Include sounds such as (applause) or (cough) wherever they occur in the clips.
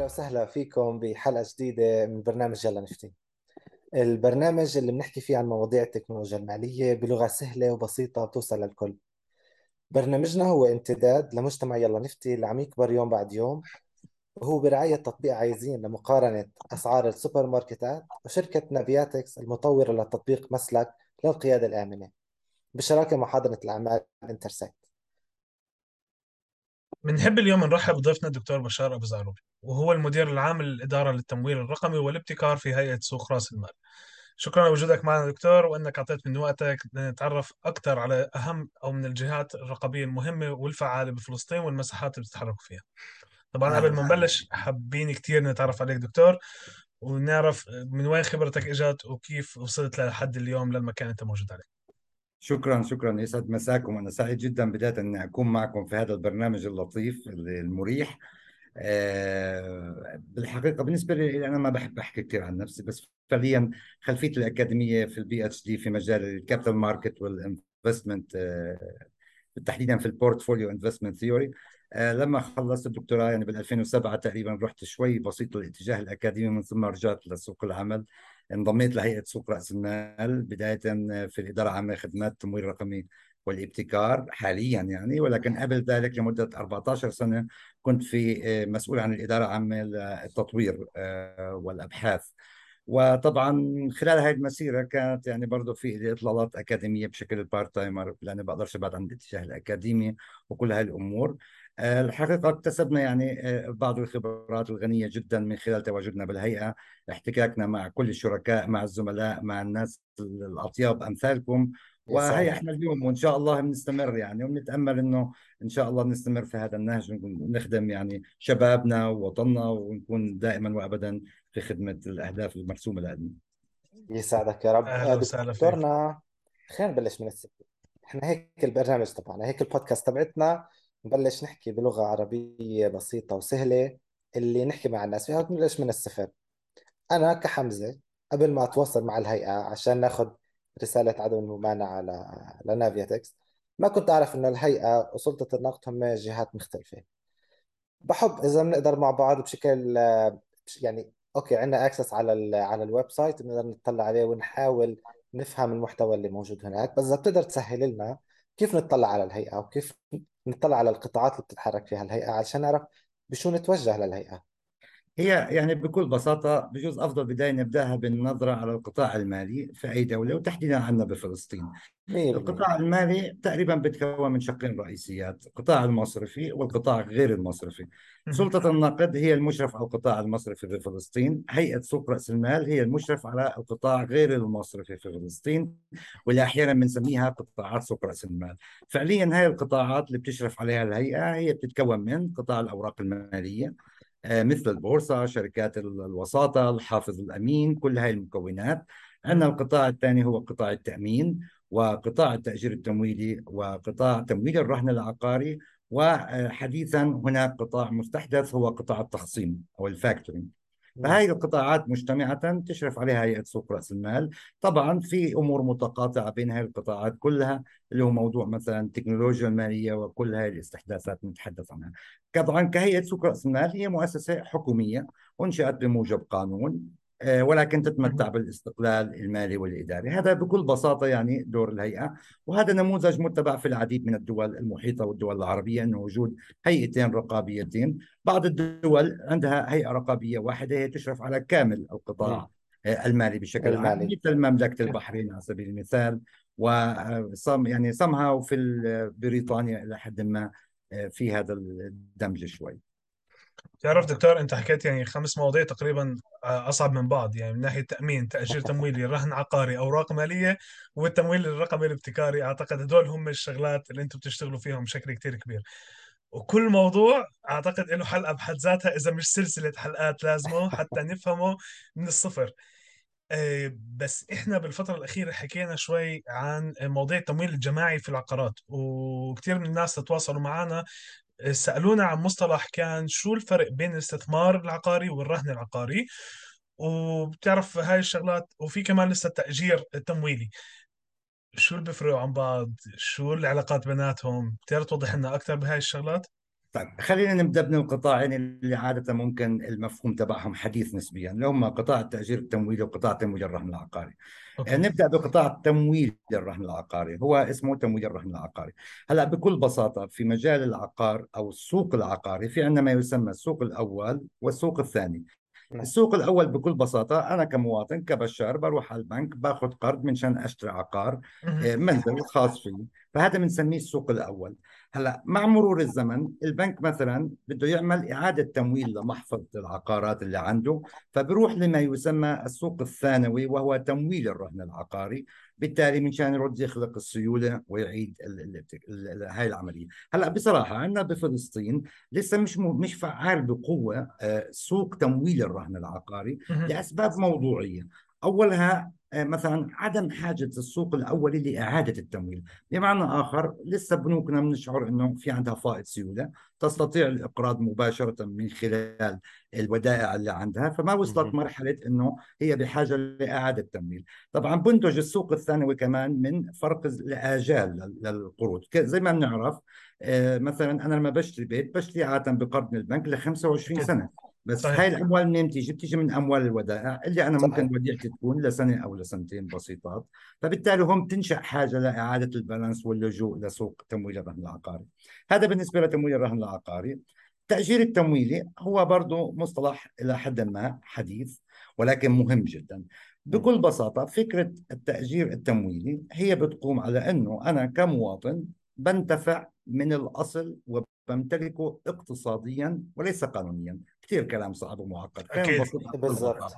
أهلا وسهلا فيكم بحلقة جديدة من برنامج يلا نفتي البرنامج اللي بنحكي فيه عن مواضيع التكنولوجيا المالية بلغة سهلة وبسيطة بتوصل للكل. برنامجنا هو امتداد لمجتمع يلا نفتي اللي عم يكبر يوم بعد يوم وهو برعاية تطبيق عايزين لمقارنة أسعار السوبر ماركتات وشركة نافياتكس المطورة لتطبيق مسلك للقيادة الآمنة. بشراكة مع حاضنة الأعمال انترسايت بنحب اليوم نرحب بضيفنا الدكتور بشار أبو زعروبي وهو المدير العام للإدارة للتمويل الرقمي والابتكار في هيئة سوق رأس المال. شكرا لوجودك معنا دكتور وأنك أعطيت من وقتك لنتعرف أكثر على أهم أو من الجهات الرقابية المهمة والفعالة بفلسطين والمساحات اللي بتتحركوا فيها. طبعا قبل ما نبلش حابين كثير نتعرف عليك دكتور ونعرف من وين خبرتك إجت وكيف وصلت لحد اليوم للمكان اللي أنت موجود عليه. شكرا شكرا يسعد مساكم. أنا سعيد جدا بداية أني أكون معكم في هذا البرنامج اللطيف المريح. أه بالحقيقة بالنسبة لي أنا ما بحب أحكي كثير عن نفسي بس فعليا خلفيتي الأكاديمية في ال PhD في مجال ال capital market وال investment تحديدا في ال portfolio investment theory لما خلصت الدكتوراه يعني بال 2007 تقريبا رحت شوي بسيط للاتجاه الأكاديمي من ثم رجعت لسوق العمل. انضميت لهيئة سوق رأس المال بداية في الإدارة العامة لخدمات التمويل الرقمي والابتكار حاليا يعني. ولكن قبل ذلك لمدة 14 سنة كنت في مسؤول عن الإدارة العامة للتطوير والأبحاث. وطبعا خلال هذه المسيرة كانت يعني برضه في إطلالات أكاديمية بشكل part timer لأني بقدرش أبعد عن الاتجاه الأكاديمي وكل هاي الأمور. الحقيقة اكتسبنا يعني بعض الخبرات الغنية جدا من خلال تواجدنا بالهيئة احتكاكنا مع كل الشركاء مع الزملاء مع الناس الأطياب أمثالكم. وهي إحنا اليوم وإن شاء الله بنستمر يعني وبنتأمل إنه إن شاء الله نستمر في هذا النهج ونخدم يعني شبابنا ووطننا ونكون دائما وابدا في خدمة الأهداف المرسومة لنا. يسعدك يا رب. دكتورنا خلينا نبلش من السبب إحنا هيك البرنامج تبعنا هيك البودكاست تبعتنا. نبلش نحكي بلغة عربية بسيطة وسهلة اللي نحكي مع الناس فيها نبلش من الصفر. أنا كحمزة قبل ما أتواصل مع الهيئة عشان ناخذ رسالة عدم الممانعة لنافياتكس ما كنت أعرف إنه الهيئة وسلطة النقد هم جهات مختلفة. بحب إذا بنقدر مع بعض بشكل يعني أوكي عندنا access على ال على ال website بنقدر نطلع عليه ونحاول نفهم المحتوى اللي موجود هناك بس إذا بتقدر تسهل لنا كيف نطلع على الهيئة وكيف نطلع على القطاعات اللي بتتحرك فيها الهيئة علشان نعرف بشو نتوجه للهيئة؟ هي يعني بكل بساطة بجوز أفضل بداية نبدأها بالنظرة على القطاع المالي في أي دولة وتحديدا عندنا بفلسطين. القطاع المالي تقريبا بيتكون من شقين رئيسيات القطاع المصرفي والقطاع غير المصرفي. سلطة النقد هي المشرف على القطاع المصرفي في فلسطين هيئة سوق رأس المال هي المشرف على القطاع غير المصرفي في فلسطين واللي أحيانا بنسميها قطاعات سوق رأس المال. فعليا هاي القطاعات اللي بتشرف عليها الهيئة هي بتتكون من قطاع الأوراق المالية مثل البورصة شركات الوساطة الحافظ الأمين كل هاي المكونات. عندنا القطاع الثاني هو قطاع التأمين وقطاع التأجير التمويلي وقطاع تمويل الرهن العقاري. وحديثا هناك قطاع مستحدث هو قطاع التخصيم أو الفاكتورينج. فهذه القطاعات مجتمعة تشرف عليها هيئة سوق رأس المال. طبعا في أمور متقاطعة بين هذه القطاعات كلها اللي هو موضوع مثلا التكنولوجيا المالية وكل هذه الاستحداثات نتحدث عنها. طبعا كهيئة سوق رأس المال هي مؤسسة حكومية أنشأت بموجب قانون. ولكن تتمتع بالاستقلال المالي والإداري. هذا بكل بساطة يعني دور الهيئة وهذا نموذج متبع في العديد من الدول المحيطة والدول العربية أنه وجود هيئتين رقابيتين. بعض الدول عندها هيئة رقابية واحدة هي تشرف على كامل القطاع المالي بشكل عام مثل مملكة البحرين على سبيل المثال وصم يعني somehow في بريطانيا إلى حد ما في هذا الدمج شوي. تعرف دكتور انت حكيت يعني خمس مواضيع تقريبا أصعب من بعض يعني من ناحية تأمين تاجير تمويلي رهن عقاري اوراق ماليه والتمويل الرقمي الابتكاري أعتقد هدول هم الشغلات اللي أنتم بتشتغلوا فيهم بشكل كتير كبير. وكل موضوع أعتقد له حلقة بحد ذاتها إذا مش سلسلة حلقات لازمه حتى نفهمه من الصفر. بس إحنا بالفترة الأخيرة حكينا شوي عن مواضيع التمويل الجماعي في العقارات وكثير من الناس تواصلوا معنا سألونا عن مصطلح كان شو الفرق بين الاستثمار العقاري والرهن العقاري؟ وبتعرف هاي الشغلات وفي كمان لسه التأجير التمويلي شو اللي بيفرقوا عن بعض؟ شو العلاقات بيناتهم؟ بتقدر توضح لنا أكثر بهاي الشغلات؟ طيب خلينا نبدأ من القطاعين اللي عادة ممكن المفهوم تبعهم حديث نسبيا اللي هم قطاع التأجير التمويلي وقطاع تمويل الرهن العقاري. أوكي. نبدأ بقطاع تمويل الرهن العقاري، هو اسمه تمويل الرهن العقاري. هلأ بكل بساطة في مجال العقار أو السوق العقاري في عندنا ما يسمى السوق الأول والسوق الثاني. نعم. السوق الأول بكل بساطة أنا كمواطن كبشار بروح على البنك باخذ قرض منشان أشتري عقار آه، منزل خاص فيي فهذا بنسميه السوق الأول. هلأ مع مرور الزمن البنك مثلا بده يعمل إعادة تمويل لمحفظة العقارات اللي عنده فبروح لما يسمى السوق الثانوي وهو تمويل الرهن العقاري. بالتالي منشان يرد يخلق السيولة ويعيد هاي العملية. هلأ بصراحة عندنا بفلسطين لسه مش مش فعال بقوة آه، سوق تمويل الرهن العقاري لأسباب موضوعية. أولها آه، مثلا عدم حاجة السوق الأولي لإعادة التمويل. بمعنى آخر لسه بنوكنا بنشعر أنه في عندها فائض سيولة تستطيع الإقراض مباشرة من خلال الودائع اللي عندها فما وصلت مرحلة أنه هي بحاجة لإعادة تمويل طبعا بنتج السوق الثانوي كمان من فرق الآجال للقروض. زي ما بنعرف آه، مثلا أنا لما بشتري بيت بشتري عادة بقرض من البنك ل 25 سنة. بس صحيح. هاي الأموال منين بتيجي؟ بتيجي من أموال الودائع اللي أنا صحيح. ممكن وديعتي تكون لسنة أو لسنتين بسيطات، فبالتالي هم تنشا حاجة لإعادة البالانس واللجوء لسوق تمويل الرهن العقاري. هذا بالنسبة لتمويل الرهن العقاري. التاجير التمويلي هو برضه مصطلح إلى حد ما حديث ولكن مهم جدا. بكل بساطة فكرة التأجير التمويلي هي بتقوم على إنه أنا كمواطن بنتفع من الأصل وبمتلكه اقتصاديا وليس قانونيا كثير كلام صعب ومعقد أكيد. بالضبط.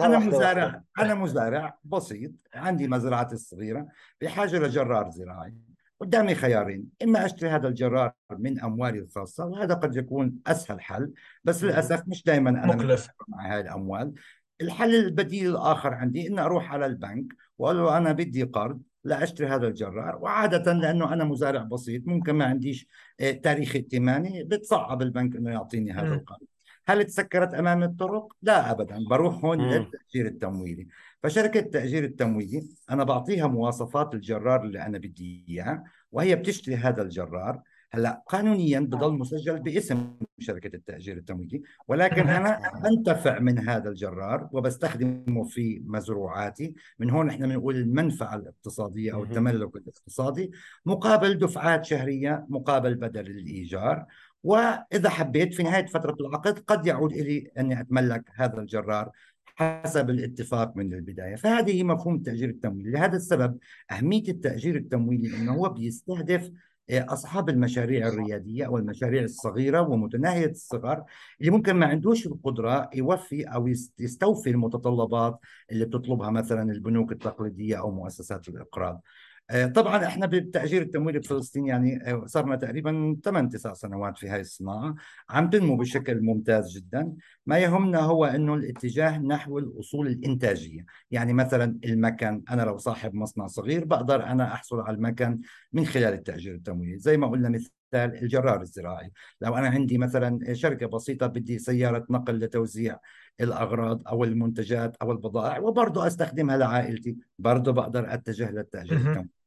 أنا مزارع أنا مزارع بسيط عندي مزرعتي الصغيره بحاجة لجرار زراعي. قدامي خيارين إما أشتري هذا الجرار من أموالي الخاصة وهذا قد يكون أسهل حل بس للأسف مش دائما أنا مكلف. مع هاي الأموال. الحل البديل الآخر عندي إني أروح على البنك واقول له أنا بدي قرض لاشتري هذا الجرار وعادة لأنه أنا مزارع بسيط ممكن ما عنديش آه، تاريخ ائتماني بتصعب البنك إنه يعطيني هذا القرض. هل تسكرت أمام الطرق؟ لا ابدا. بروح هون للتأجير التمويلي. فشركة التأجير التمويلي أنا بعطيها مواصفات الجرار اللي أنا بدي اياه وهي بتشتري هذا الجرار. هلأ قانونيا بضل مسجل باسم شركة التأجير التمويلي ولكن (laughs) أنا أنتفع من هذا الجرار وبستخدمه في مزروعاتي. من هون إحنا بنقول المنفعة الاقتصادية أو التملك الاقتصادي مقابل دفعات شهرية مقابل بدل الإيجار. وإذا حبيت في نهاية فترة العقد قد يعود إلي أني أتملك هذا الجرار حسب الاتفاق من البداية، فهذه مفهوم التأجير التمويلي، لهذا السبب أهمية التأجير التمويلي إنه هو بيستهدف آه، أصحاب المشاريع الريادية أو المشاريع الصغيرة ومتناهية الصغر اللي ممكن ما عندوش القدرة يوفي أو يستوفي المتطلبات اللي بتطلبها مثلا البنوك التقليدية أو مؤسسات الإقراض. آه، طبعا إحنا بالتاجير التمويلي بفلسطين يعني آه، صار لنا تقريبا 8 9 سنوات في هاي الصناعة. عم تنمو بشكل ممتاز جدا. ما يهمنا هو إنه الاتجاه نحو الأصول الإنتاجية. يعني مثلا المكن أنا لو صاحب مصنع صغير بقدر أنا أحصل على المكن من خلال التأجير التمويلي. زي ما قلنا مثل الجرار الزراعي. لو أنا عندي مثلا شركة بسيطة بدي سيارة نقل لتوزيع الأغراض أو المنتجات أو البضائع وبرضه أستخدمها لعائلتي برضه بقدر أتجه للتأجير التمويلي.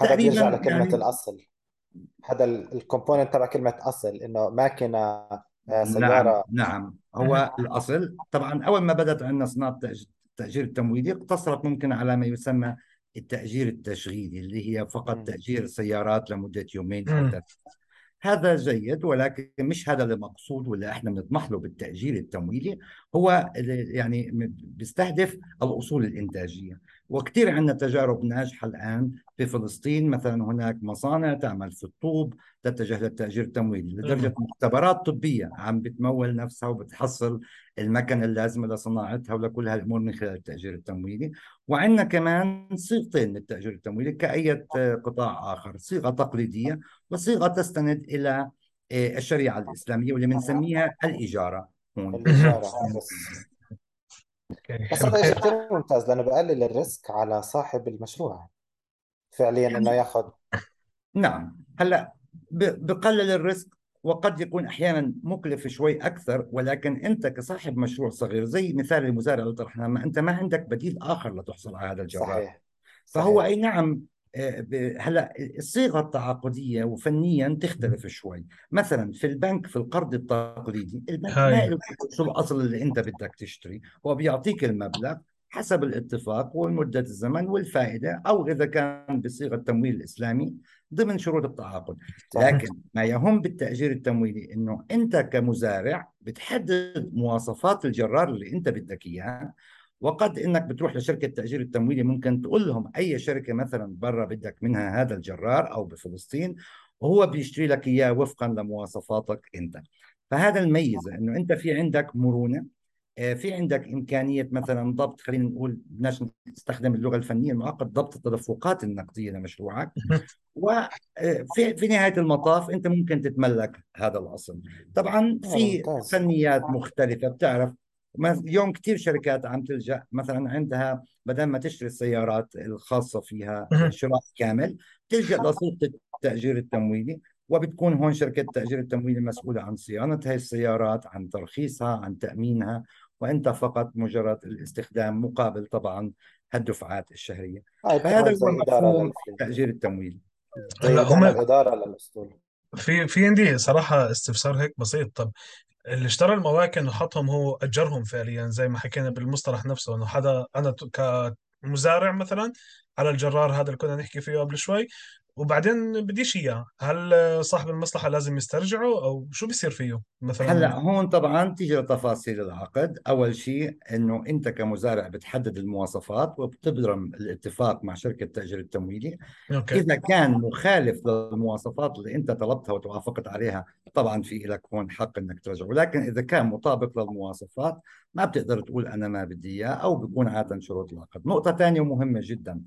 هذا بيرجع لكلمة يعني... الأصل. هذا الكومبوننت تبع كلمة أصل إنه ماكينة آه، نعم، سيارة. نعم. نعم هو الأصل. طبعا أول ما بدأت عندنا صناعة التأجير التمويلي اقتصرت ممكن على ما يسمى التأجير التشغيلي اللي هي فقط تأجير سيارات لمدة يومين أو ثلاثة هذا جيد ولكن مش هذا المقصود واللي إحنا بنطمح له بالتأجير التمويلي. هو يعني بيستهدف الأصول الإنتاجية. وكثير عندنا تجارب ناجحة الآن في فلسطين. مثلا هناك مصانع تعمل في الطوب تتجه للتأجير التمويلي لدرجة مختبرات طبية عم بتمول نفسها وبتحصل المكن اللازمة لصناعتها ولكل هالأمور من خلال التأجير التمويلي. وعندنا كمان صيغتين للتأجير التمويلي كأي قطاع آخر صيغة تقليدية وصيغة تستند إلى آه، الشريعة الإسلامية واللي بنسميها الإجارة. هون. (laughs) الإجارة بس هذا شيء كثير ممتاز لأنه بقلل ال risk على صاحب المشروع فعليا إنه يعني ياخذ. نعم هلأ بقلل ال risk وقد يكون أحيانا مكلف شوي أكثر ولكن أنت كصاحب مشروع صغير زي مثال المزارع اللي طرحناه ما أنت ما عندك بديل آخر لتحصل على هذا الجواب. صحيح فهو أي نعم هلا الصيغة التعاقدية وفنيا تختلف شوي. مثلا في البنك في القرض التقليدي البنك ما له شو الأصل اللي أنت بدك تشتري؟ هو بيعطيك المبلغ حسب الاتفاق والمدة الزمن والفائدة أو إذا كان بصيغة تمويل الإسلامي ضمن شروط التعاقد. لكن ما يهم بالتأجير التمويلي أنه أنت كمزارع بتحدد مواصفات الجرار اللي أنت بدك إياه وقد إنك بتروح لشركة تأجير التمويلي ممكن تقول لهم أي شركة مثلا برا بدك منها هذا الجرار أو بفلسطين وهو بيشتري لك إياه وفقا لمواصفاتك أنت. فهذا الميزة إنه أنت في عندك مرونة آه، في عندك إمكانية مثلا ضبط خلينا نقول بدناش نستخدم اللغة الفنية المعقد ضبط التدفقات النقدية لمشروعك. وفي آه، في نهاية المطاف أنت ممكن تتملك هذا الأصل. طبعا في فنيات مختلفة بتعرف اليوم كثير شركات عم تلجأ. مثلا عندها بدل ما تشتري السيارات الخاصة فيها شراء كامل تلجا لسوق التأجير التمويلي وبتكون هون شركة التأجير التمويلي مسؤولة عن صيانة هاي السيارات عن ترخيصها عن تأمينها وأنت فقط مجرد الاستخدام مقابل طبعا هالدفعات الشهرية. هذا هو مفهوم التأجير التمويلي. هلا هم الاداره للمسؤول في في عندي صراحة استفسار هيك بسيط. طب اللي اشترى المواكن وحطهم هو أجرهم فعليا زي ما حكينا بالمصطلح نفسه إنه حدا أنا كمزارع مثلا على الجرار هذا اللي كنا نحكي فيه قبل شوي وبعدين بديش إياه. هل صاحب المصلحة لازم يسترجعه أو شو بيصير فيه؟ مثلا هلا هون طبعا تيجي لتفاصيل العقد. أول شيء إنه أنت كمزارع بتحدد المواصفات وبتبرم الاتفاق مع شركة التاجير التمويلي. أوكي. إذا كان مخالف للمواصفات اللي أنت طلبتها وتوافقت عليها طبعا في لك هون حق إنك ترجعه. ولكن إذا كان مطابق للمواصفات ما بتقدر تقول أنا ما بدي إياه أو بيكون عاده شروط العقد. نقطة ثانية ومهمه جدا.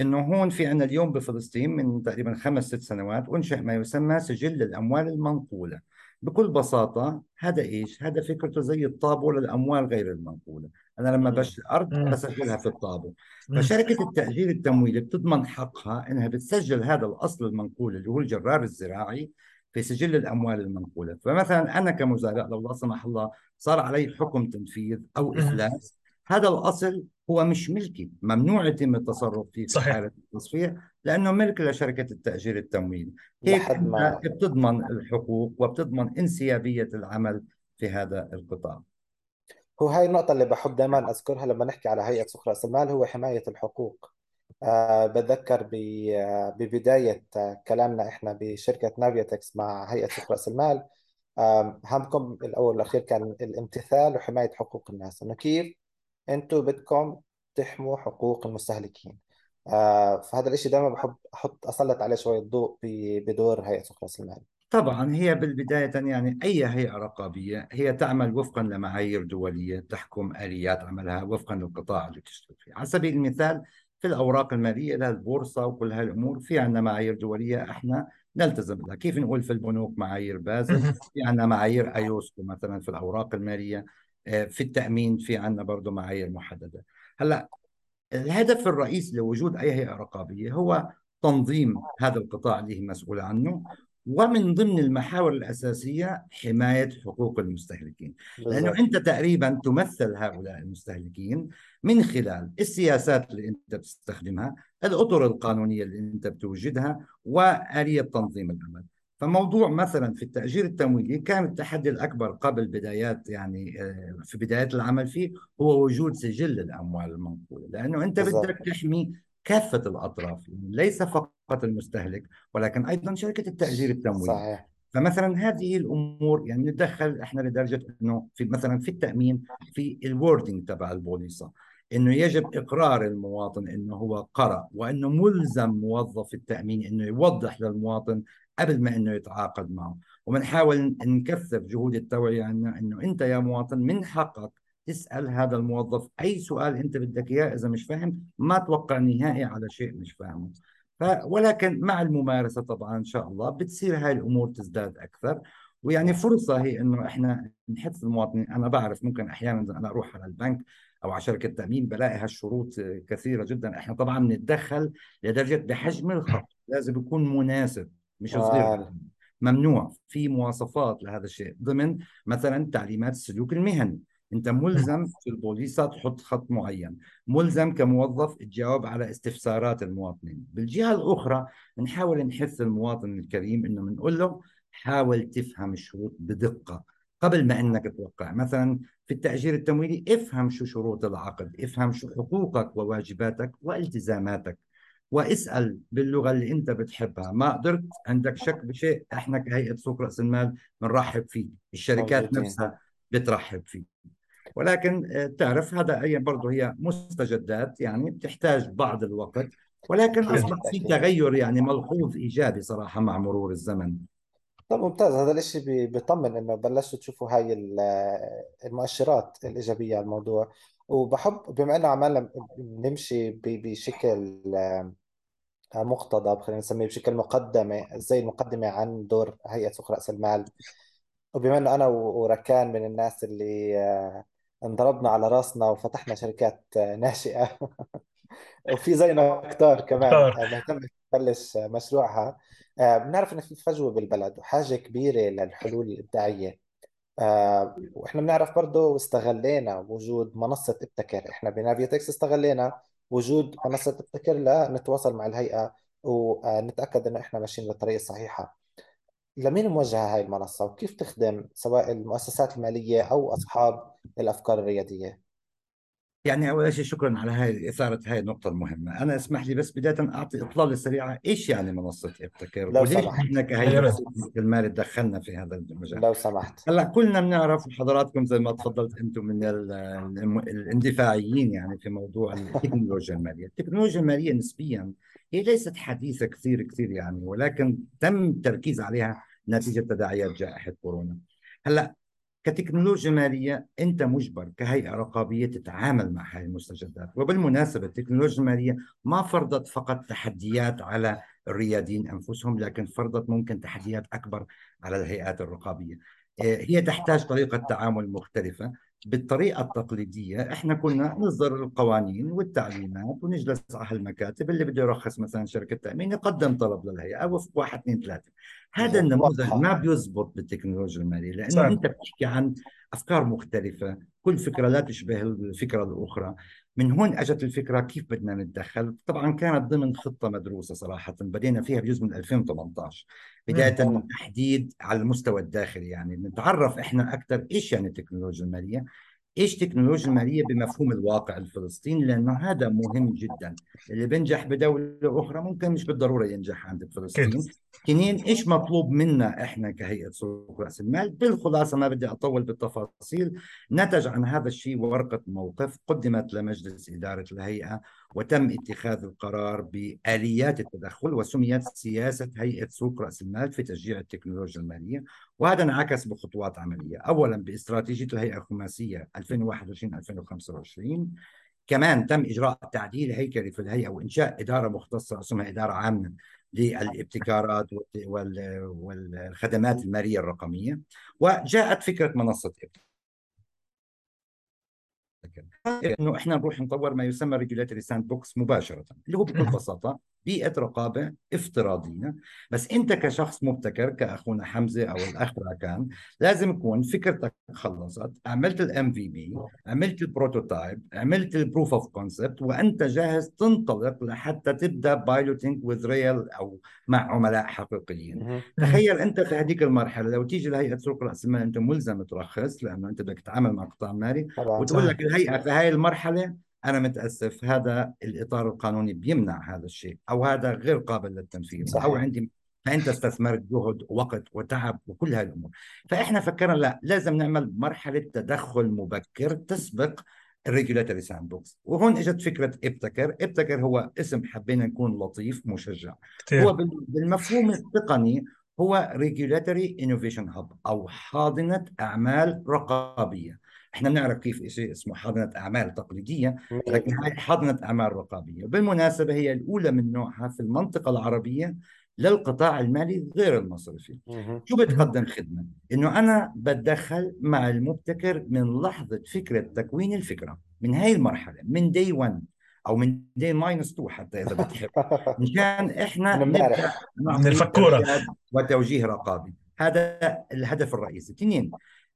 إنه هون في عندنا اليوم بفلسطين من تقريبا خمس ست سنوات أنشئ ما يسمى سجل الأموال المنقولة. بكل بساطة هذا إيش؟ هذا فكرته زي الطابو للأموال غير المنقولة، أنا لما بشتري أرض بسجلها في الطابو، فشركة التأجير التمويلي بتضمن حقها إنها بتسجل هذا الأصل المنقول اللي هو الجرار الزراعي في سجل الأموال المنقولة، فمثلا أنا كمزارع لو لا سمح الله صار علي حكم تنفيذ أو افلاس هذا الأصل هو مش ملكي ممنوع يتم التصرف فيه في حالة التصفية لأنه ملك لشركة التأجير التمويلي هيك ما... بتضمن الحقوق وبتضمن انسيابية العمل في هذا القطاع؟ هو هاي النقطة اللي بحب دائما أذكرها لما نحكي على هيئة سوق رأس المال هو حماية الحقوق. أه بتذكر ببداية كلامنا إحنا بشركة نافياتكس مع هيئة سوق رأس المال همكم الأول والأخير كان الامتثال وحماية حقوق الناس. إنه كيف أنتوا بدكم تحموا حقوق المستهلكين. آه فهذا الإشي دائما بحب أحط أسلط عليه شوية ضوء بدور هيئة سوق راس المال طبعا هي بالبداية يعني أي هيئة رقابية هي تعمل وفقا لمعايير دولية تحكم آليات عملها وفقا للقطاع اللي تشتغل فيه. على سبيل المثال في الأوراق المالية لها البورصة وكل هالأمور في عندنا معايير دولية إحنا نلتزم بها. كيف نقول في البنوك معايير بازل؟ (laughs) في عندنا معايير أيوسكو مثلا في الأوراق المالية. في التأمين في عندنا برضه معايير محددة هلا الهدف الرئيسي لوجود أي هيئة رقابية هو تنظيم هذا القطاع اللي هي مسؤولة عنه ومن ضمن المحاور الأساسية حماية حقوق المستهلكين. لأنه أنت تقريبا تمثل هؤلاء المستهلكين من خلال السياسات اللي أنت بتستخدمها الأطر القانونية اللي أنت بتوجدها وآلية تنظيم العمل. فموضوع مثلا في التأجير التمويلي كان التحدي الأكبر قبل بدايات يعني آه، في بدايات العمل فيه هو وجود سجل الأموال المنقولة لأنه أنت بالزبط. بدك تحمي كافة الأطراف يعني ليس فقط المستهلك ولكن أيضا شركة التأجير التمويلي صحيح. فمثلا هذه الأمور يعني نتدخل إحنا لدرجة إنه في مثلا في التأمين في الوردنج تبع البوليصة إنه يجب إقرار المواطن إنه هو قرأ وإنه ملزم موظف التأمين إنه يوضح للمواطن قبل ما إنه يتعاقد معه. وبنحاول نكثف جهود التوعية عنه إنه أنت يا مواطن من حقك تسأل هذا الموظف أي سؤال أنت بدك إياه إذا مش فاهم ما توقع نهائي على شيء مش فاهمه. ولكن مع الممارسة طبعا إن شاء الله بتصير هاي الأمور تزداد أكثر. ويعني فرصة هي إنه إحنا نحث المواطنين. أنا بعرف ممكن أحيانا أنا أروح على البنك أو على شركة تأمين بلاقي هالشروط كثيرة جدا. إحنا طبعا بنتدخل لدرجة بحجم الخط. لازم يكون مناسب. مش صغير ممنوع في مواصفات لهذا الشيء ضمن مثلا تعليمات السلوك المهني. أنت ملزم (laughs) في البوليصه تحط خط معين ملزم كموظف تجاوب على استفسارات المواطنين. بالجهة الأخرى نحاول نحث المواطن الكريم إنه بنقول له حاول تفهم الشروط بدقة قبل ما إنك توقع. مثلا في التأجير التمويلي افهم شو شروط العقد افهم شو حقوقك وواجباتك والتزاماتك. واسأل باللغة اللي انت بتحبها. ما قدرت عندك شك بشيء إحنا كهيئة سوق رأس المال بنرحب فيه الشركات موجودين. نفسها بترحب فيه ولكن آه، تعرف هذا هي برضه هي مستجدات يعني بتحتاج بعض الوقت. ولكن أصبح في تغير يعني ملحوظ إيجابي صراحة مع مرور الزمن. طب ممتاز. هذا الإشي بيطمن إنه بلشتوا تشوفوا هاي المؤشرات الإيجابية على الموضوع. وبحب بما انه عمالنا نمشي بشكل آه، مقتضب خلينا نسميه بشكل مقدمه زي المقدمة عن دور هيئة سوق رأس المال. وبما إنه أنا وركان من الناس اللي آه، انضربنا على رأسنا وفتحنا شركات آه، ناشئة. (laughs) وفي زينا كتار كمان مهتم تبلش مشروعها. بنعرف انه في فجوه بالبلد وحاجة كبيرة للحلول الإبداعية. آه وإحنا بنعرف برضه استغلينا وجود منصة ابتكر إحنا بنافيوتكس استغلينا وجود منصة ابتكر لنتواصل مع الهيئة ونتأكد إنه إحنا ماشيين بالطريقة الصحيحة لمين موجهة هاي المنصة؟ وكيف تخدم سواء المؤسسات المالية أو أصحاب الأفكار الريادية؟ يعني اول شيء شكرا على هاي إثارة هاي النقطة المهمة. أنا اسمح لي بس بداية أعطي إطلالة سريعة. إيش يعني منصة ابتكر لو وليش سمحت. إحنا كهيئة المال تدخلنا في هذا المجال؟ لو سمحت. هلأ كلنا بنعرف وحضراتكم زي ما تفضلت أنتم من الاندفاعيين يعني في موضوع التكنولوجيا المالية. التكنولوجيا المالية نسبيا هي ليست حديثة كثير كثير يعني ولكن تم التركيز عليها نتيجة تداعيات جائحة كورونا. هلأ كتكنولوجيا مالية أنت مجبر كهيئة رقابية تتعامل مع هذه المستجدات. وبالمناسبة التكنولوجيا المالية ما فرضت فقط تحديات على الرياديين أنفسهم لكن فرضت ممكن تحديات أكبر على الهيئات الرقابية. آه، هي تحتاج طريقة تعامل مختلفة. بالطريقة التقليدية إحنا كنا نصدر القوانين والتعليمات ونجلس على المكاتب اللي بده يرخص مثلا شركة تأمين يقدم طلب للهيئة وفق واحد اثنين ثلاثة. هذا النموذج ما بيزبط بالتكنولوجيا المالية لأنه صح. أنت بتحكي عن أفكار مختلفة كل فكرة لا تشبه الفكرة الأخرى. من هون أجت الفكرة كيف بدنا نتدخل؟ طبعا كانت ضمن خطة مدروسة صراحة بدينا فيها بجزء من 2018 بداية من تحديد على المستوى الداخلي يعني نتعرف إحنا أكثر إيش يعني التكنولوجيا المالية؟ إيش تكنولوجيا المالية بمفهوم الواقع الفلسطيني؟ لأنه هذا مهم جدا. اللي بينجح بدولة أخرى ممكن مش بالضرورة ينجح عند فلسطين اثنين إيش مطلوب منا إحنا كهيئة سوق رأس المال؟ بالخلاصة ما بدي أطول بالتفاصيل. نتج عن هذا الشيء ورقة موقف قدمت لمجلس إدارة الهيئة وتم اتخاذ القرار بآليات التدخل وسميت سياسة هيئة سوق رأس المال في تشجيع التكنولوجيا المالية. وهذا انعكس بخطوات عملية. اولا باستراتيجية الهيئة الخماسية 2021 2025 كمان تم إجراء تعديل هيكلي في الهيئة وإنشاء إدارة مختصة اسمها إدارة عامة. للابتكارات والخدمات المالية الرقمية. وجاءت فكرة منصة إنه إحنا نروح نطور ما يسمى regulatory sandbox مباشرة اللي هو بكل بساطة بيئة رقابة افتراضية. بس أنت كشخص مبتكر كأخونا حمزة أو الأخ راكان لازم يكون فكرتك خلصت عملت ال MVP عملت ال prototype عملت ال proof of concept وأنت جاهز تنطلق لحتى تبدأ piloting with real أو مع عملاء حقيقيين. تخيل أنت في هذيك المرحلة لو تيجي لهيئة سوق رأس المال أنت ملزم ترخص لأنه أنت بدك تتعامل مع قطاع مالي وتقول لك الهيئه في هاي المرحلة أنا متأسف. هذا الإطار القانوني بيمنع هذا الشيء أو هذا غير قابل للتنفيذ صحيح. أو عندي فانت استثمرت جهد ووقت وتعب وكل هذه الأمور. فإحنا فكرنا لا لازم نعمل مرحلة تدخل مبكر تسبق ال regulatory sandbox وهون إجت فكرة ابتكر ابتكر هو اسم حبينا نكون لطيف مشجع. كتير. هو بالمفهوم التقني هو regulatory innovation hub أو حاضنة أعمال رقابية. إحنا بنعرف كيف شيء اسمه حاضنه أعمال تقليدية لكن هاي حاضنه أعمال رقابية. وبالمناسبه هي الأولى من نوعها في المنطقة العربية للقطاع المالي غير المصرفي. شو بتقدم خدمة؟ إنه أنا بتدخل مع المبتكر من لحظة فكرة تكوين الفكرة من هاي المرحلة من day 1 أو من day minus 2 حتى إذا بتحب. (laughs) مشان إحنا من الفكرة. وتوجيه رقابي. هذا الهدف الرئيسي. اثنين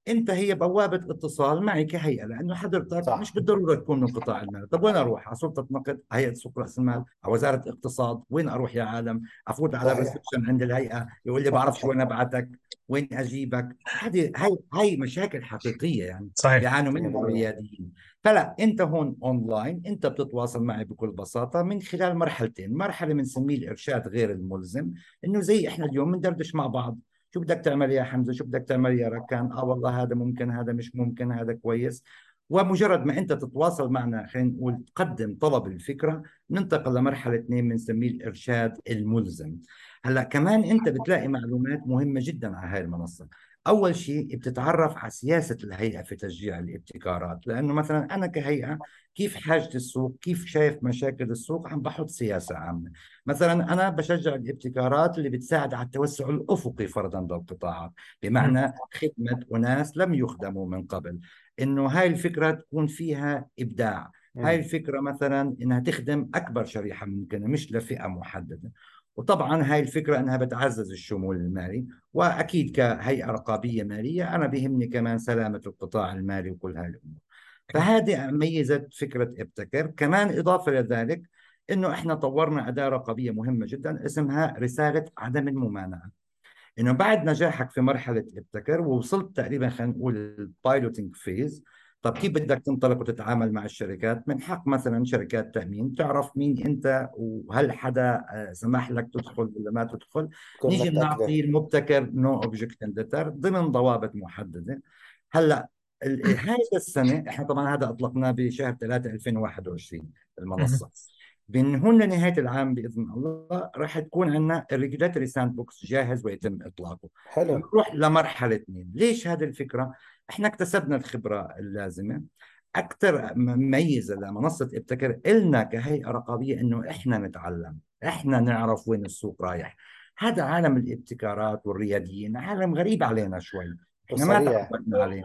أنت هي بوابة اتصال معي كهيئة لأنه حضرتك صح. مش بالضرورة تكون من قطاع المال. طب وين أروح؟ على سلطة نقد هيئة سوق رأس المال على وزارة اقتصاد وين أروح يا عالم؟ أفوت على ال reception عند الهيئة يقول لي بعرف شو أنا ابعتك وين أجيبك؟ هذه هاي هاي مشاكل حقيقية يعني صحيح. بيعانوا منها الرياديين. فلا أنت هون اونلاين أنت بتتواصل معي بكل بساطة من خلال مرحلتين. مرحلة بنسميه الإرشاد غير الملزم إنه زي إحنا اليوم بندردش مع بعض. شو بدك تعمل يا حمزة؟ شو بدك تعمل يا راكان؟ آه والله هذا ممكن هذا مش ممكن هذا كويس. ومجرد ما أنت تتواصل معنا خلينا نقول تقدم طلب الفكرة ننتقل لمرحلة اثنين بنسميه الإرشاد الملزم. هلأ كمان أنت بتلاقي معلومات مهمة جدا على هاي المنصة. أول شيء بتتعرف على سياسة الهيئة في تشجيع الابتكارات. لأنه مثلا أنا كهيئة كيف حاجة السوق؟ كيف شايف مشاكل السوق؟ عم بحط سياسة عامة. مثلا أنا بشجع الابتكارات اللي بتساعد على التوسع الأفقي فرضا للقطاعات بمعنى خدمة أناس لم يخدموا من قبل. إنه هاي الفكرة تكون فيها إبداع. هاي الفكرة مثلا إنها تخدم أكبر شريحة ممكنة مش لفئة محددة. وطبعا هاي الفكرة أنها بتعزز الشمول المالي وأكيد كهيئة رقابية مالية أنا بهمني كمان سلامة القطاع المالي وكل هاي الأمور. فهذه ميزت فكرة ابتكر كمان إضافة لذلك أنه إحنا طورنا أداة رقابية مهمة جدا اسمها رسالة عدم الممانعة. إنه بعد نجاحك في مرحلة ابتكر ووصلت تقريبا خلينا نقول ال piloting phase طب كيف بدك تنطلق وتتعامل مع الشركات؟ من حق مثلا شركات تأمين تعرف مين أنت وهل حدا آه، سمح لك تدخل ولا ما تدخل؟ نيجي بنعطي المبتكر no object letter ضمن ضوابط محددة. هلأ هاي السنة إحنا طبعا هذا أطلقناه بشهر 3 2021 المنصة. من هون لنهاية العام بإذن الله راح تكون عندنا ال regulatory sandbox جاهز ويتم إطلاقه. حلو. نروح لمرحلة اثنين. ليش هذه الفكرة؟ إحنا اكتسبنا الخبرة اللازمة. أكثر مميزة لمنصة ابتكر إلنا كهيئة رقابية إنه إحنا نتعلم إحنا نعرف وين السوق رايح. هذا عالم الابتكارات والرياديين عالم غريب علينا شوي. إحنا ما تعودنا عليه.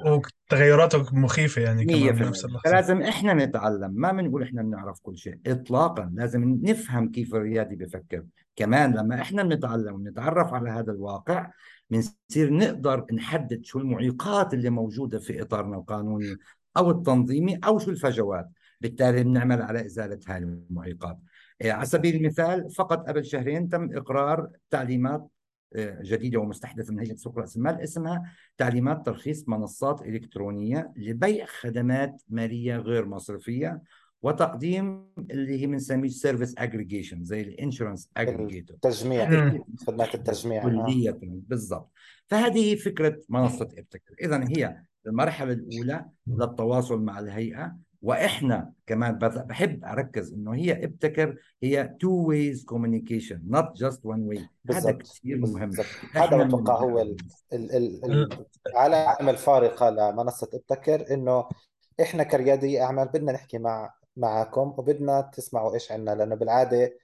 وتغيراته مخيفة يعني كمان بنفس اللحظه فلازم إحنا نتعلم ما بنقول إحنا بنعرف كل شيء اطلاقا. لازم نفهم كيف الريادي بفكر. كمان لما إحنا بنتعلم ونتعرف على هذا الواقع بنصير نقدر نحدد شو المعيقات اللي موجودة في إطارنا القانوني أو التنظيمي أو شو الفجوات. بالتالي بنعمل على إزالة هذه المعيقات. إيه، على سبيل المثال فقط قبل شهرين تم إقرار تعليمات جديدة ومستحدثة من هيئة سوق رأس المال اسمها تعليمات ترخيص منصات إلكترونية لبيع خدمات مالية غير مصرفية وتقديم اللي هي بنسميه service aggregation زي ال insurance aggregator تجميع خدمات التجميع كلية آه. بالضبط. فهذه فكرة منصة ابتكر اذا هي المرحلة الأولى للتواصل مع الهيئة. وإحنا كمان بحب أركز إنه هي ابتكر هي two ways communication not just one way هذا كثير مهم. هذا بتوقع هو ال ال العلامه الفارقة لمنصة ابتكر إنه إحنا كريادي أعمال بدنا نحكي مع معكم وبدنا تسمعوا إيش عندنا لأنه بالعادة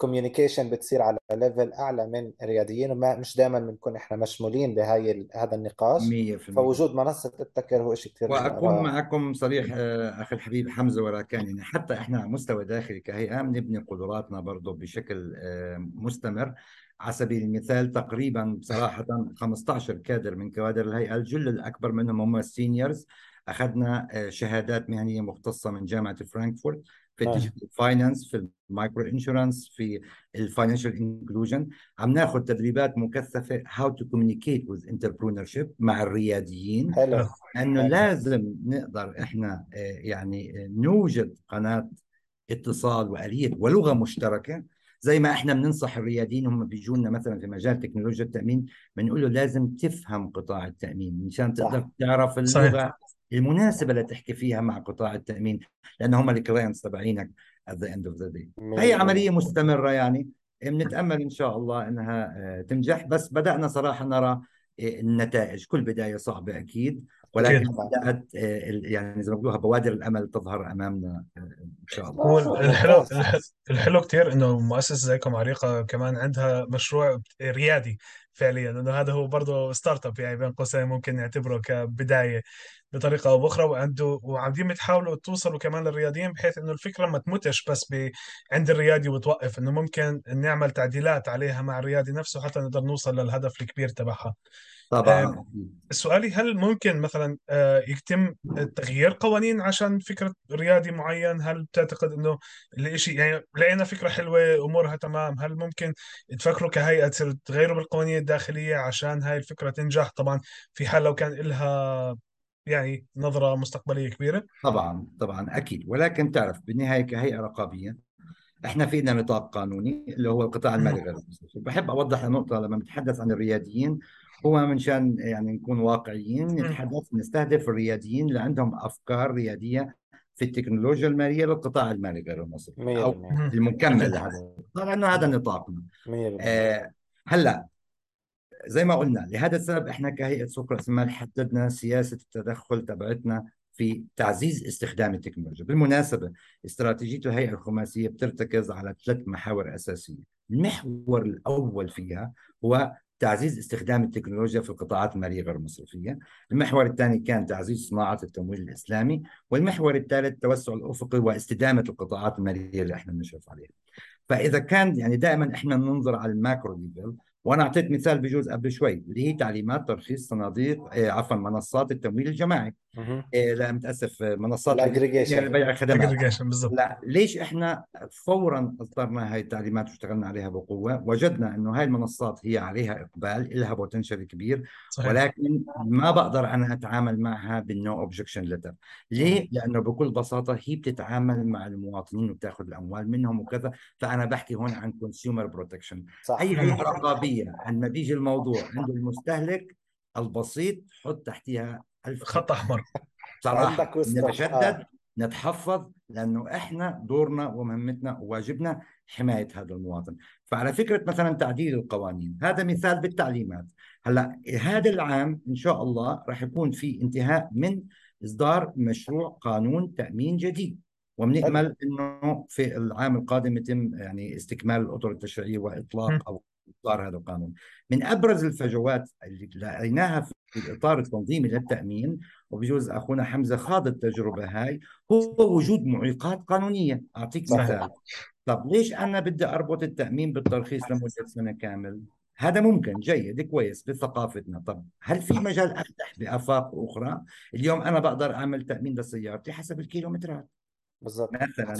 ال communication بتصير على level أعلى من الرياديين وما مش دائما بنكون إحنا مشمولين بهاي هذا النقاش. 100% فوجود منصة ابتكر هو شيء كثير واكون معكم صريح آه، أخي الحبيب حمزة وراكان يعني حتى إحنا على مستوى داخلي كهيئة بنبني قدراتنا برضه بشكل آه، مستمر. على سبيل المثال تقريبا بصراحه 15 كادر من كوادر الهيئة الجل الأكبر منهم هم ال seniors أخذنا آه، شهادات مهنية مختصة من جامعة فرانكفورت. في ال digital finance في ال micro insurance في ال financial inclusion عم ناخذ تدريبات مكثفة how to communicate with entrepreneurship مع الرياديين. حلو. انه لازم نقدر إحنا آه، يعني آه، نوجد قناة اتصال وآلية ولغة مشتركة. زي ما إحنا بننصح الرياديين هم بيجونا مثلا في مجال تكنولوجيا التأمين بنقول له لازم تفهم قطاع التأمين. مشان تقدر تعرف اللغة صحيح. المناسبة اللي تحكي فيها مع قطاع التأمين لأن هم ال clients تبعينك at the end of the day. هي عملية مستمرة يعني. بنتأمل إن شاء الله إنها آه، تنجح. بس بدأنا صراحة نرى آه، النتائج. كل بداية صعبة أكيد ولكن بدأت آه، يعني زي ما بيقولوها بوادر الأمل تظهر أمامنا إن شاء الله. هو الحلو الحلو كثير إنه مؤسسة زيكم عريقه كمان عندها مشروع ريادي. فعليا إنه هذا هو برضه startup يعني بين قوسين ممكن نعتبره كبداية بطريقة أو بأخرى. وعنده وعم تحاولوا توصلوا كمان للرياضيين بحيث إنه الفكرة ما تموتش بس ب... عند الريادي وتوقف إنه ممكن نعمل تعديلات عليها مع الريادي نفسه حتى نقدر نوصل للهدف الكبير تبعها. طبعا. سؤالي هل ممكن مثلا آه، يتم تغيير قوانين عشان فكرة ريادي معين؟ هل بتعتقد إنه الاشي يعني لقينا فكرة حلوة امورها تمام هل ممكن تفكروا كهيئة تغيروا بالقوانين الداخلية عشان هاي الفكرة تنجح؟ طبعا في حال لو كان لها يعني نظرة مستقبلية كبيرة. طبعا طبعا أكيد. ولكن تعرف بالنهاية كهيئة رقابية إحنا في عندنا نطاق قانوني اللي هو القطاع المالي (clears throat) غير المصرفي بحب أوضح النقطة لما نتحدث عن الرياديين. هو منشان يعني نكون واقعيين نتحدث نستهدف الرياديين اللي عندهم أفكار ريادية في التكنولوجيا المالية للقطاع المالي غير المصرفي أو المكمل لهذا. (laughs) طبعا هذا نطاقنا. آه هلأ زي ما قلنا لهذا السبب إحنا كهيئة سوق راس المال حددنا سياسة التدخل تبعتنا في تعزيز استخدام التكنولوجيا. بالمناسبة استراتيجية الهيئة الخماسية بترتكز على ثلاث محاور أساسية. المحور الأول فيها هو تعزيز استخدام التكنولوجيا في القطاعات المالية غير المصرفية. المحور الثاني كان تعزيز صناعة التمويل الإسلامي والمحور الثالث التوسع الأفقي واستدامة القطاعات المالية اللي إحنا بنشرف عليها. فإذا كان يعني دائما إحنا ننظر على ال macro level وأنا أعطيت مثال بجوز قبل شوي اللي هي تعليمات ترخيص صناديق آه عفوا منصات التمويل الجماعي. آه لا متأسف منصات الاجريجيشن بيع الخدمات بالضبط. لا ليش إحنا فورا اصدرنا هاي التعليمات واشتغلنا عليها بقوة؟ وجدنا إنه هاي المنصات هي عليها إقبال لها potential كبير صحيح. ولكن ما بقدر أنا أتعامل معها بال no objection letter ليه؟ لأنه بكل بساطة هي بتتعامل مع المواطنين وبتاخذ الأموال منهم وكذا فأنا بحكي هون عن consumer protection أي رقابية عندما بيجي الموضوع عند المستهلك البسيط حط تحتها خط احمر (laughs) صراحة. نتشدد آه. نتحفظ لأنه إحنا دورنا ومهمتنا وواجبنا حماية هذا المواطن. فعلى فكرة مثلا تعديل القوانين هذا مثال بالتعليمات. هلأ هذا العام إن شاء الله راح يكون في انتهاء من إصدار مشروع قانون تأمين جديد. وبنأمل إنه في العام القادم يتم يعني استكمال الأطر التشريعية وإطلاق أو إطار هذا القانون. من أبرز الفجوات اللي لقيناها في الاطار التنظيمي للتامين وبجوز أخونا حمزة خاض التجربة هاي هو وجود معيقات قانونية. أعطيك مثال. طب ليش أنا بدي أربط التأمين بالترخيص لمدة سنة كامل؟ هذا ممكن جيد كويس بثقافتنا. طب هل في مجال أفتح بأفاق أخرى؟ اليوم أنا بقدر أعمل تأمين لسيارتي حسب الكيلومترات. بالضبط. مثلا.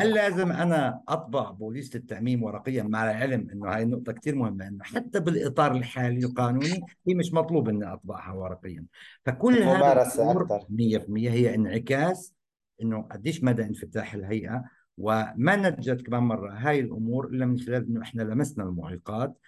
هل لازم أنا أطبع بوليسه التامين ورقيا مع العلم إنه هاي النقطه كثير مهمة إنه حتى بالإطار الحالي القانوني هي مش مطلوب إني أطبعها ورقيا. فكل هذا أكثر 100% هي انعكاس إنه قديش مدى انفتاح الهيئة وما نجت كمان مرة هاي الأمور إلا من خلال إنه إحنا لمسنا المعيقات.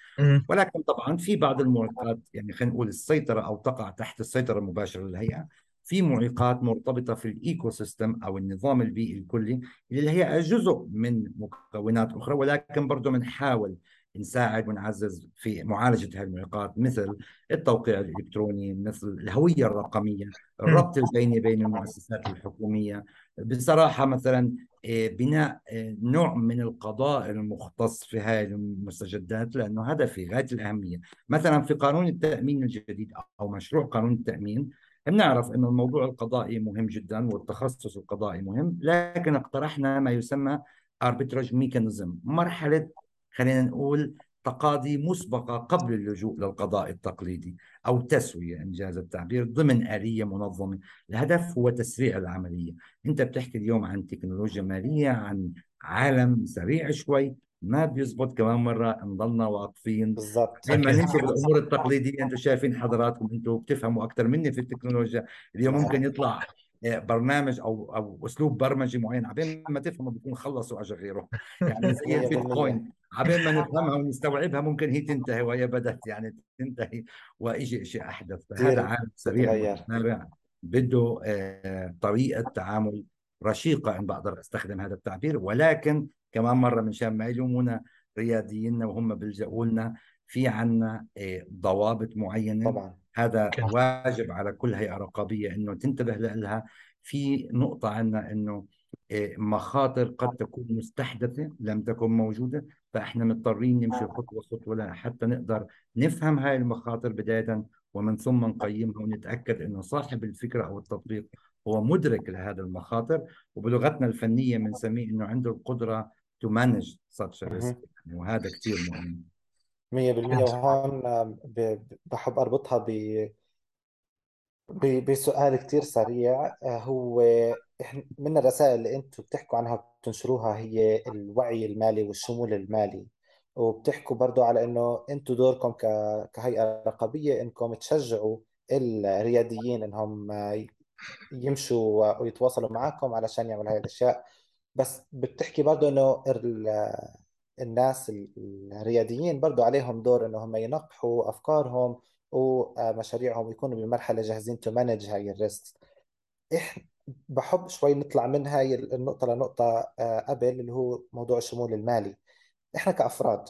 ولكن طبعا في بعض المعيقات يعني خلينا نقول السيطرة أو تقع تحت السيطرة المباشرة للهيئة في معيقات مرتبطة في الإيكو سيستم أو النظام البيئي الكلي اللي هي جزء من مكونات أخرى ولكن برضه بنحاول نساعد ونعزز في معالجة هذه المعيقات مثل التوقيع الإلكتروني مثل الهوية الرقمية الربط البيني بين المؤسسات الحكومية. بصراحة مثلا آه، بناء آه، نوع من القضاء المختص في هذه المستجدات لأنه هذا في غاية الأهمية. مثلا في قانون التأمين الجديد أو مشروع قانون التأمين بنعرف إنه الموضوع القضائي مهم جدا والتخصص القضائي مهم لكن اقترحنا ما يسمى arbitrage mechanism مرحلة خلينا نقول تقاضي مسبقة قبل اللجوء للقضاء التقليدي أو تسوية إنجاز التعبير ضمن آلية منظمة. الهدف هو تسريع العملية. أنت بتحكي اليوم عن تكنولوجيا مالية عن عالم سريع شوي. ما بيزبط كمان مرة نضلنا واقفين. بالضبط. لما (laughs) نمشي بالامور التقليدية أنتم شايفين حضراتكم أنتم بتفهموا أكثر مني في التكنولوجيا. اليوم ممكن يطلع آه، برنامج أو أو أسلوب برمجي معين عبين ما تفهموا بيكون خلصوا اجى غيره. يعني زي (laughs) البيتكوين عبين ما (laughs) نفهمها ونستوعبها ممكن هي تنتهي وهي بدأت يعني تنتهي واجي شيء أحدث. فهذا عالم سريع بده آه، طريقة تعامل رشيقة إن بقدر أستخدم هذا التعبير. ولكن كمان مرة من شان ما يلومونا رياديينا وهم بيلجأوا لنا في عنا آه، ضوابط معينة. طبعا. هذا واجب على كل هيئة رقابية إنه تنتبه لها في نقطة عنا إنه آه، مخاطر قد تكون مستحدثة لم تكن موجودة فإحنا مضطرين نمشي خطوة خطوة حتى نقدر نفهم هاي المخاطر بداية ومن ثم نقيمها ونتأكد إنه صاحب الفكرة أو التطبيق هو مدرك لهذه المخاطر. وبلغتنا الفنية بنسميه إنه عنده القدرة to manage such a risk. يعني وهذا كثير مهم. مية بالمية. وهون بحب أربطها ب بسؤال كتير سريع. آه، هو من الرسائل اللي أنتم بتحكوا عنها بتنشروها هي الوعي المالي والشمول المالي. وبتحكوا برضو على أنه أنتم دوركم كهيئة رقابية أنكم تشجعوا الرياديين أنهم يمشوا ويتواصلوا معكم علشان يعملوا هاي الأشياء. بس بتحكي برضو أنه الناس الرياديين برضو عليهم دور أنهم ينقحوا أفكارهم ومشاريعهم يكونوا بمرحلة جاهزين to manage هاي ال risk. إحنا بحب شوي نطلع من هاي النقطة لنقطة آه، قبل اللي هو موضوع الشمول المالي. إحنا كأفراد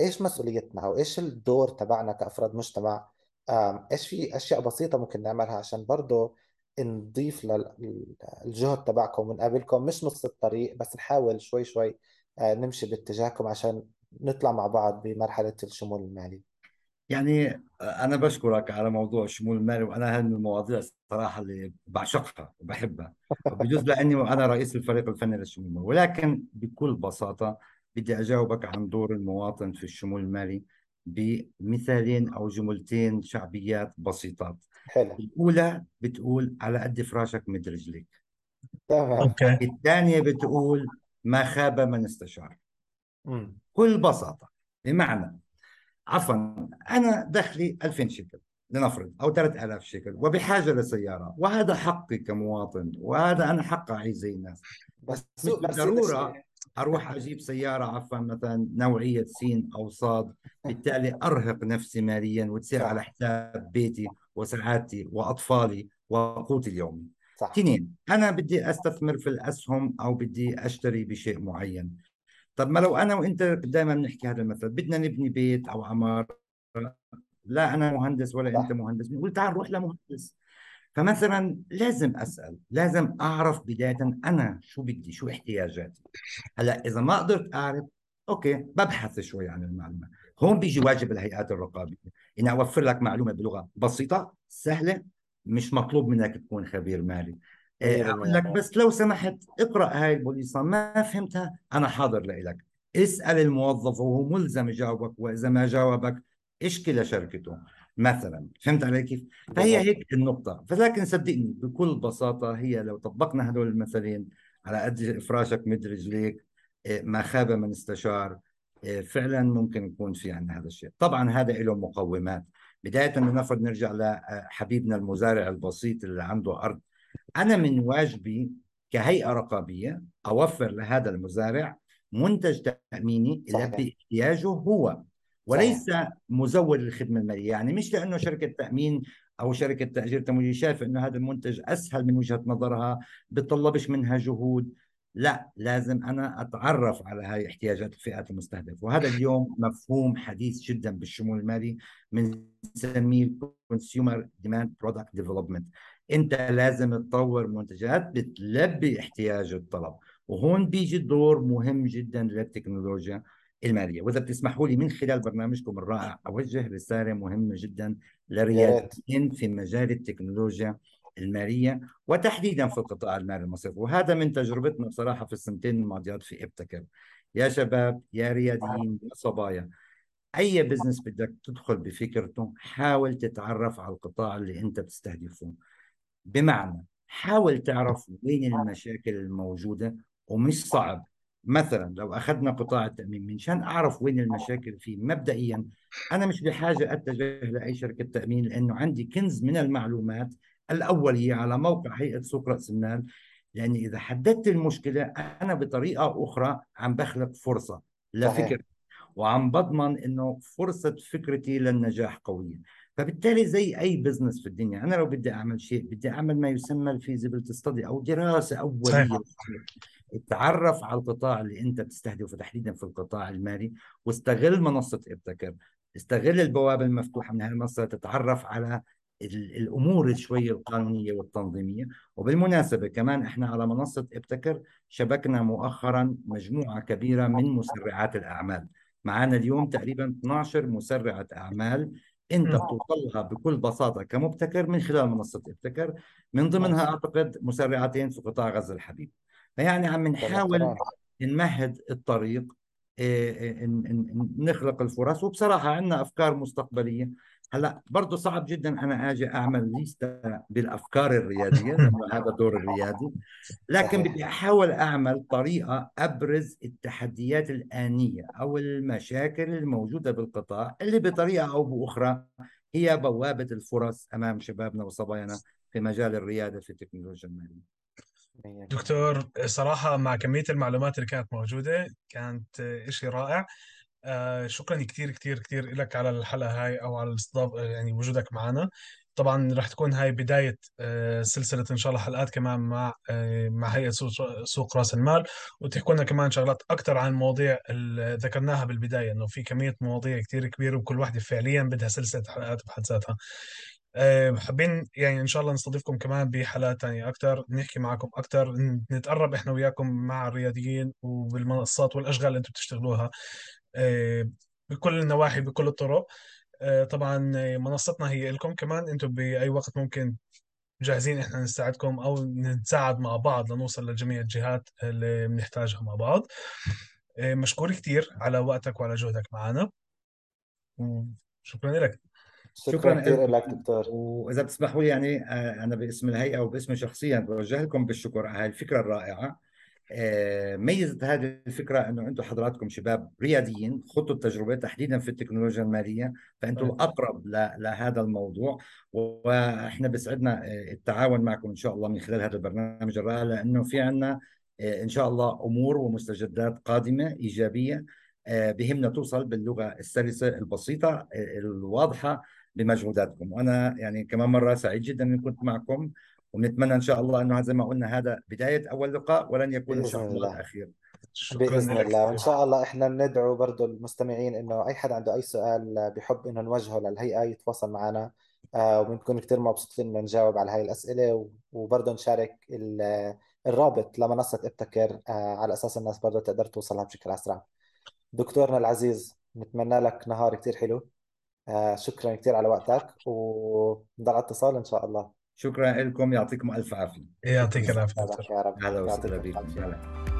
إيش مسؤوليتنا أو إيش الدور تبعنا كأفراد مجتمع؟ إيش في أشياء بسيطة ممكن نعملها عشان برضه نضيف للجهد تبعكم ونقابلكم مش نص الطريق بس نحاول شوي شوي آه، نمشي باتجاهكم عشان نطلع مع بعض بمرحلة الشمول المالي. يعني أنا بشكرك على موضوع الشمول المالي وأنا هذه من المواضيع الصراحة اللي بعشقها وبحبها. بجوز لاني أنا رئيس الفريق الفني للشمول المالي. ولكن بكل بساطة بدي أجاوبك عن دور المواطن في الشمول المالي بمثالين أو جملتين شعبيات بسيطات. حلو. الأولى بتقول على قد فراشك مد رجليك. تمام. الثانية بتقول ما خاب من استشار. بكل بساطة. بمعنى عفوا أنا دخلي 2000 شيكل لنفرض أو 3000 شيكل وبحاجة لسيارة وهذا حقي كمواطن وهذا أنا حق اعيش زي الناس. بس مش بالضرورة أروح أجيب سيارة عفوا مثلا نوعية سين أو صاد بالتالي أرهق نفسي ماليا وتصير على حساب بيتي وسعادتي وأطفالي وقوتي اليومي. صح. اثنين أنا بدي أستثمر في الأسهم أو بدي أشتري بشيء معين. طب ما لو أنا وأنت دائما بنحكي هذا المثل بدنا نبني بيت أو عمار لا أنا مهندس ولا صح. أنت مهندس بنقول تعال نروح لمهندس. فمثلا لازم أسأل لازم أعرف بداية أنا شو بدي شو احتياجاتي. هلأ إذا ما قدرت أعرف أوكي ببحث شوي عن المعلومة. هون بيجي واجب الهيئات الرقابية. إني أوفر لك معلومة بلغة بسيطة سهلة مش مطلوب منك تكون خبير مالي. إيه، أقول لك بس لو سمحت اقرأ هاي البوليصة. ما فهمتها أنا حاضر لك اسأل الموظف وهو ملزم يجاوبك وإذا ما جاوبك اشكي لشركته مثلا. فهمت علي كيف؟ فهي هيك النقطة. فلكن صدقني بكل بساطة هي لو طبقنا هدول المثلين على قد فراشك مد رجليك إيه، ما خاب من استشار إيه، فعلا ممكن يكون في عندنا هذا الشيء. طبعا هذا له مقومات. بداية لنفرض نرجع لحبيبنا المزارع البسيط اللي عنده أرض. أنا من واجبي كهيئة رقابية أوفر لهذا المزارع منتج تأميني يلبي احتياجه هو. وليس صحيح. مزود للخدمة المالية. يعني مش لأنه شركة تأمين أو شركة تأجير تمويلي شايفة أنه هذا المنتج أسهل من وجهة نظرها بتطلبش منها جهود. لا لازم أنا أتعرف على هاي احتياجات الفئات المستهدفة. وهذا اليوم مفهوم حديث جدا بالشمول المالي من نسميه Consumer Demand Product Development. أنت لازم تطور منتجات بتلبي احتياج الطلب. وهون بيجي دور مهم جدا للتكنولوجيا. المالية. وإذا بتسمحوا لي من خلال برنامجكم الرائع أوجه رسالة مهمة جدا للرياديين في مجال التكنولوجيا المالية وتحديدا في القطاع المالي المصرفي وهذا من تجربتنا بصراحة في السنتين الماضيات في إبتكر. يا شباب يا رياديين يا صبايا أي بزنس بدك تدخل بفكرته حاول تتعرف على القطاع اللي أنت بتستهدفه. بمعنى حاول تعرف وين المشاكل الموجودة ومش صعب مثلا لو أخذنا قطاع التأمين منشان أعرف وين المشاكل فيه؟ مبدئيا أنا مش بحاجة أتجه لأي شركة تأمين لأنه عندي كنز من المعلومات الأولية على موقع هيئة سوق رأس المال. لأني إذا حددت المشكلة أنا بطريقة أخرى عم بخلق فرصة لفكر وعم بضمن إنه فرصة فكرتي للنجاح قوية. فبالتالي زي أي business في الدنيا أنا لو بدي أعمل شيء بدي أعمل ما يسمى ال feasibility study أو دراسة اوليه تعرف على القطاع اللي أنت بتستهدفه تحديدا في القطاع المالي واستغل منصة إبتكر. استغل البوابة المفتوحة من هذه المنصة تتعرف على الأمور شوية القانونية والتنظيمية. وبالمناسبة كمان إحنا على منصة إبتكر شبكنا مؤخرا مجموعة كبيرة من مسرعات الأعمال. معنا اليوم تقريبا 12 مسرعة أعمال أنت بتوصل لها بكل بساطة كمبتكر من خلال منصه ابتكر من ضمنها أعتقد مسرعتين في قطاع غزة الحبيب فيعني عم نحاول نمهد الطريق نخلق الفرص. وبصراحة عندنا أفكار مستقبلية هلا برضه صعب جدا أنا آجي أعمل ليستا بالأفكار الريادية لأنه (laughs) هذا دور الريادي. لكن بدي أحاول أعمل طريقة أبرز التحديات الآنية أو المشاكل الموجودة بالقطاع اللي بطريقة أو بأخرى هي بوابة الفرص أمام شبابنا وصبايانا في مجال الريادة في التكنولوجيا المالية. دكتور صراحة مع كمية المعلومات اللي كانت موجودة كانت إشي رائع. آه شكرا كثير كثير كثير لك على الحلقة هاي أو على الاستضافة يعني وجودك معنا. طبعا راح تكون هاي بداية آه سلسلة إن شاء الله حلقات كمان مع آه مع هيئة سوق, رأس المال. وتحكوا لنا كمان شغلات أكثر عن المواضيع اللي ذكرناها بالبداية إنه في كمية مواضيع كثير كبيرة وكل واحدة فعليا بدها سلسلة حلقات بحد ذاتها. حابين يعني إن شاء الله نستضيفكم كمان بحلقات ثانية أكثر نحكي معكم أكثر نتقرب إحنا وياكم مع الرياديين وبالمنصات والأشغال اللي أنتم بتشتغلوها. بكل النواحي بكل الطرق. آه، طبعا منصتنا هي لكم كمان. إنتم بأي وقت ممكن جاهزين إحنا نساعدكم أو نتساعد مع بعض لنوصل لجميع الجهات اللي بنحتاجها مع بعض. مشكور كثير على وقتك وعلى جهدك معنا. شكرا لك. شكرا كثير لك دكتور. وإذا بتسمحوا لي يعني آه، أنا باسم الهيئة وباسمي شخصيا بوجه لكم بالشكر. على هذه الفكرة الرائعة. آه، ميزت هذه الفكرة أنه أنتم حضراتكم شباب رياديين خطوا التجربة تحديدا في التكنولوجيا المالية فأنتم الاقرب لهذا الموضوع. وإحنا بيسعدنا آه، التعاون معكم إن شاء الله من خلال هذا البرنامج الرائع لأنه في عندنا إن شاء الله أمور ومستجدات قادمة إيجابية بهمنا توصل باللغة السلسة البسيطة الواضحة بمجهوداتكم. وأنا يعني كمان مرة سعيد جدا إني كنت معكم. ونتمنى إن شاء الله أنه زي ما قلنا هذا بداية أول لقاء ولن يكون ان شاء الله. الأخير. بإذن الله. وإن شاء الله إحنا بندعو برضه المستمعين إنه أي حد عنده أي سؤال بحب إنه نوجهه للهيئة يتواصل معنا. آه وبنكون كثير مبسوطين إنه نجاوب على هاي الأسئلة وبرضه نشارك الرابط لمنصة ابتكر آه على أساس الناس برضه تقدر توصلها بشكل أسرع. دكتورنا العزيز نتمنى لك نهار كثير حلو. آه شكرا كثير على وقتك. ونضل على اتصال إن شاء الله. شكرا لكم يعطيكم ألف عافية. يعطيك العافية. يا رب هلا وسهلا بكم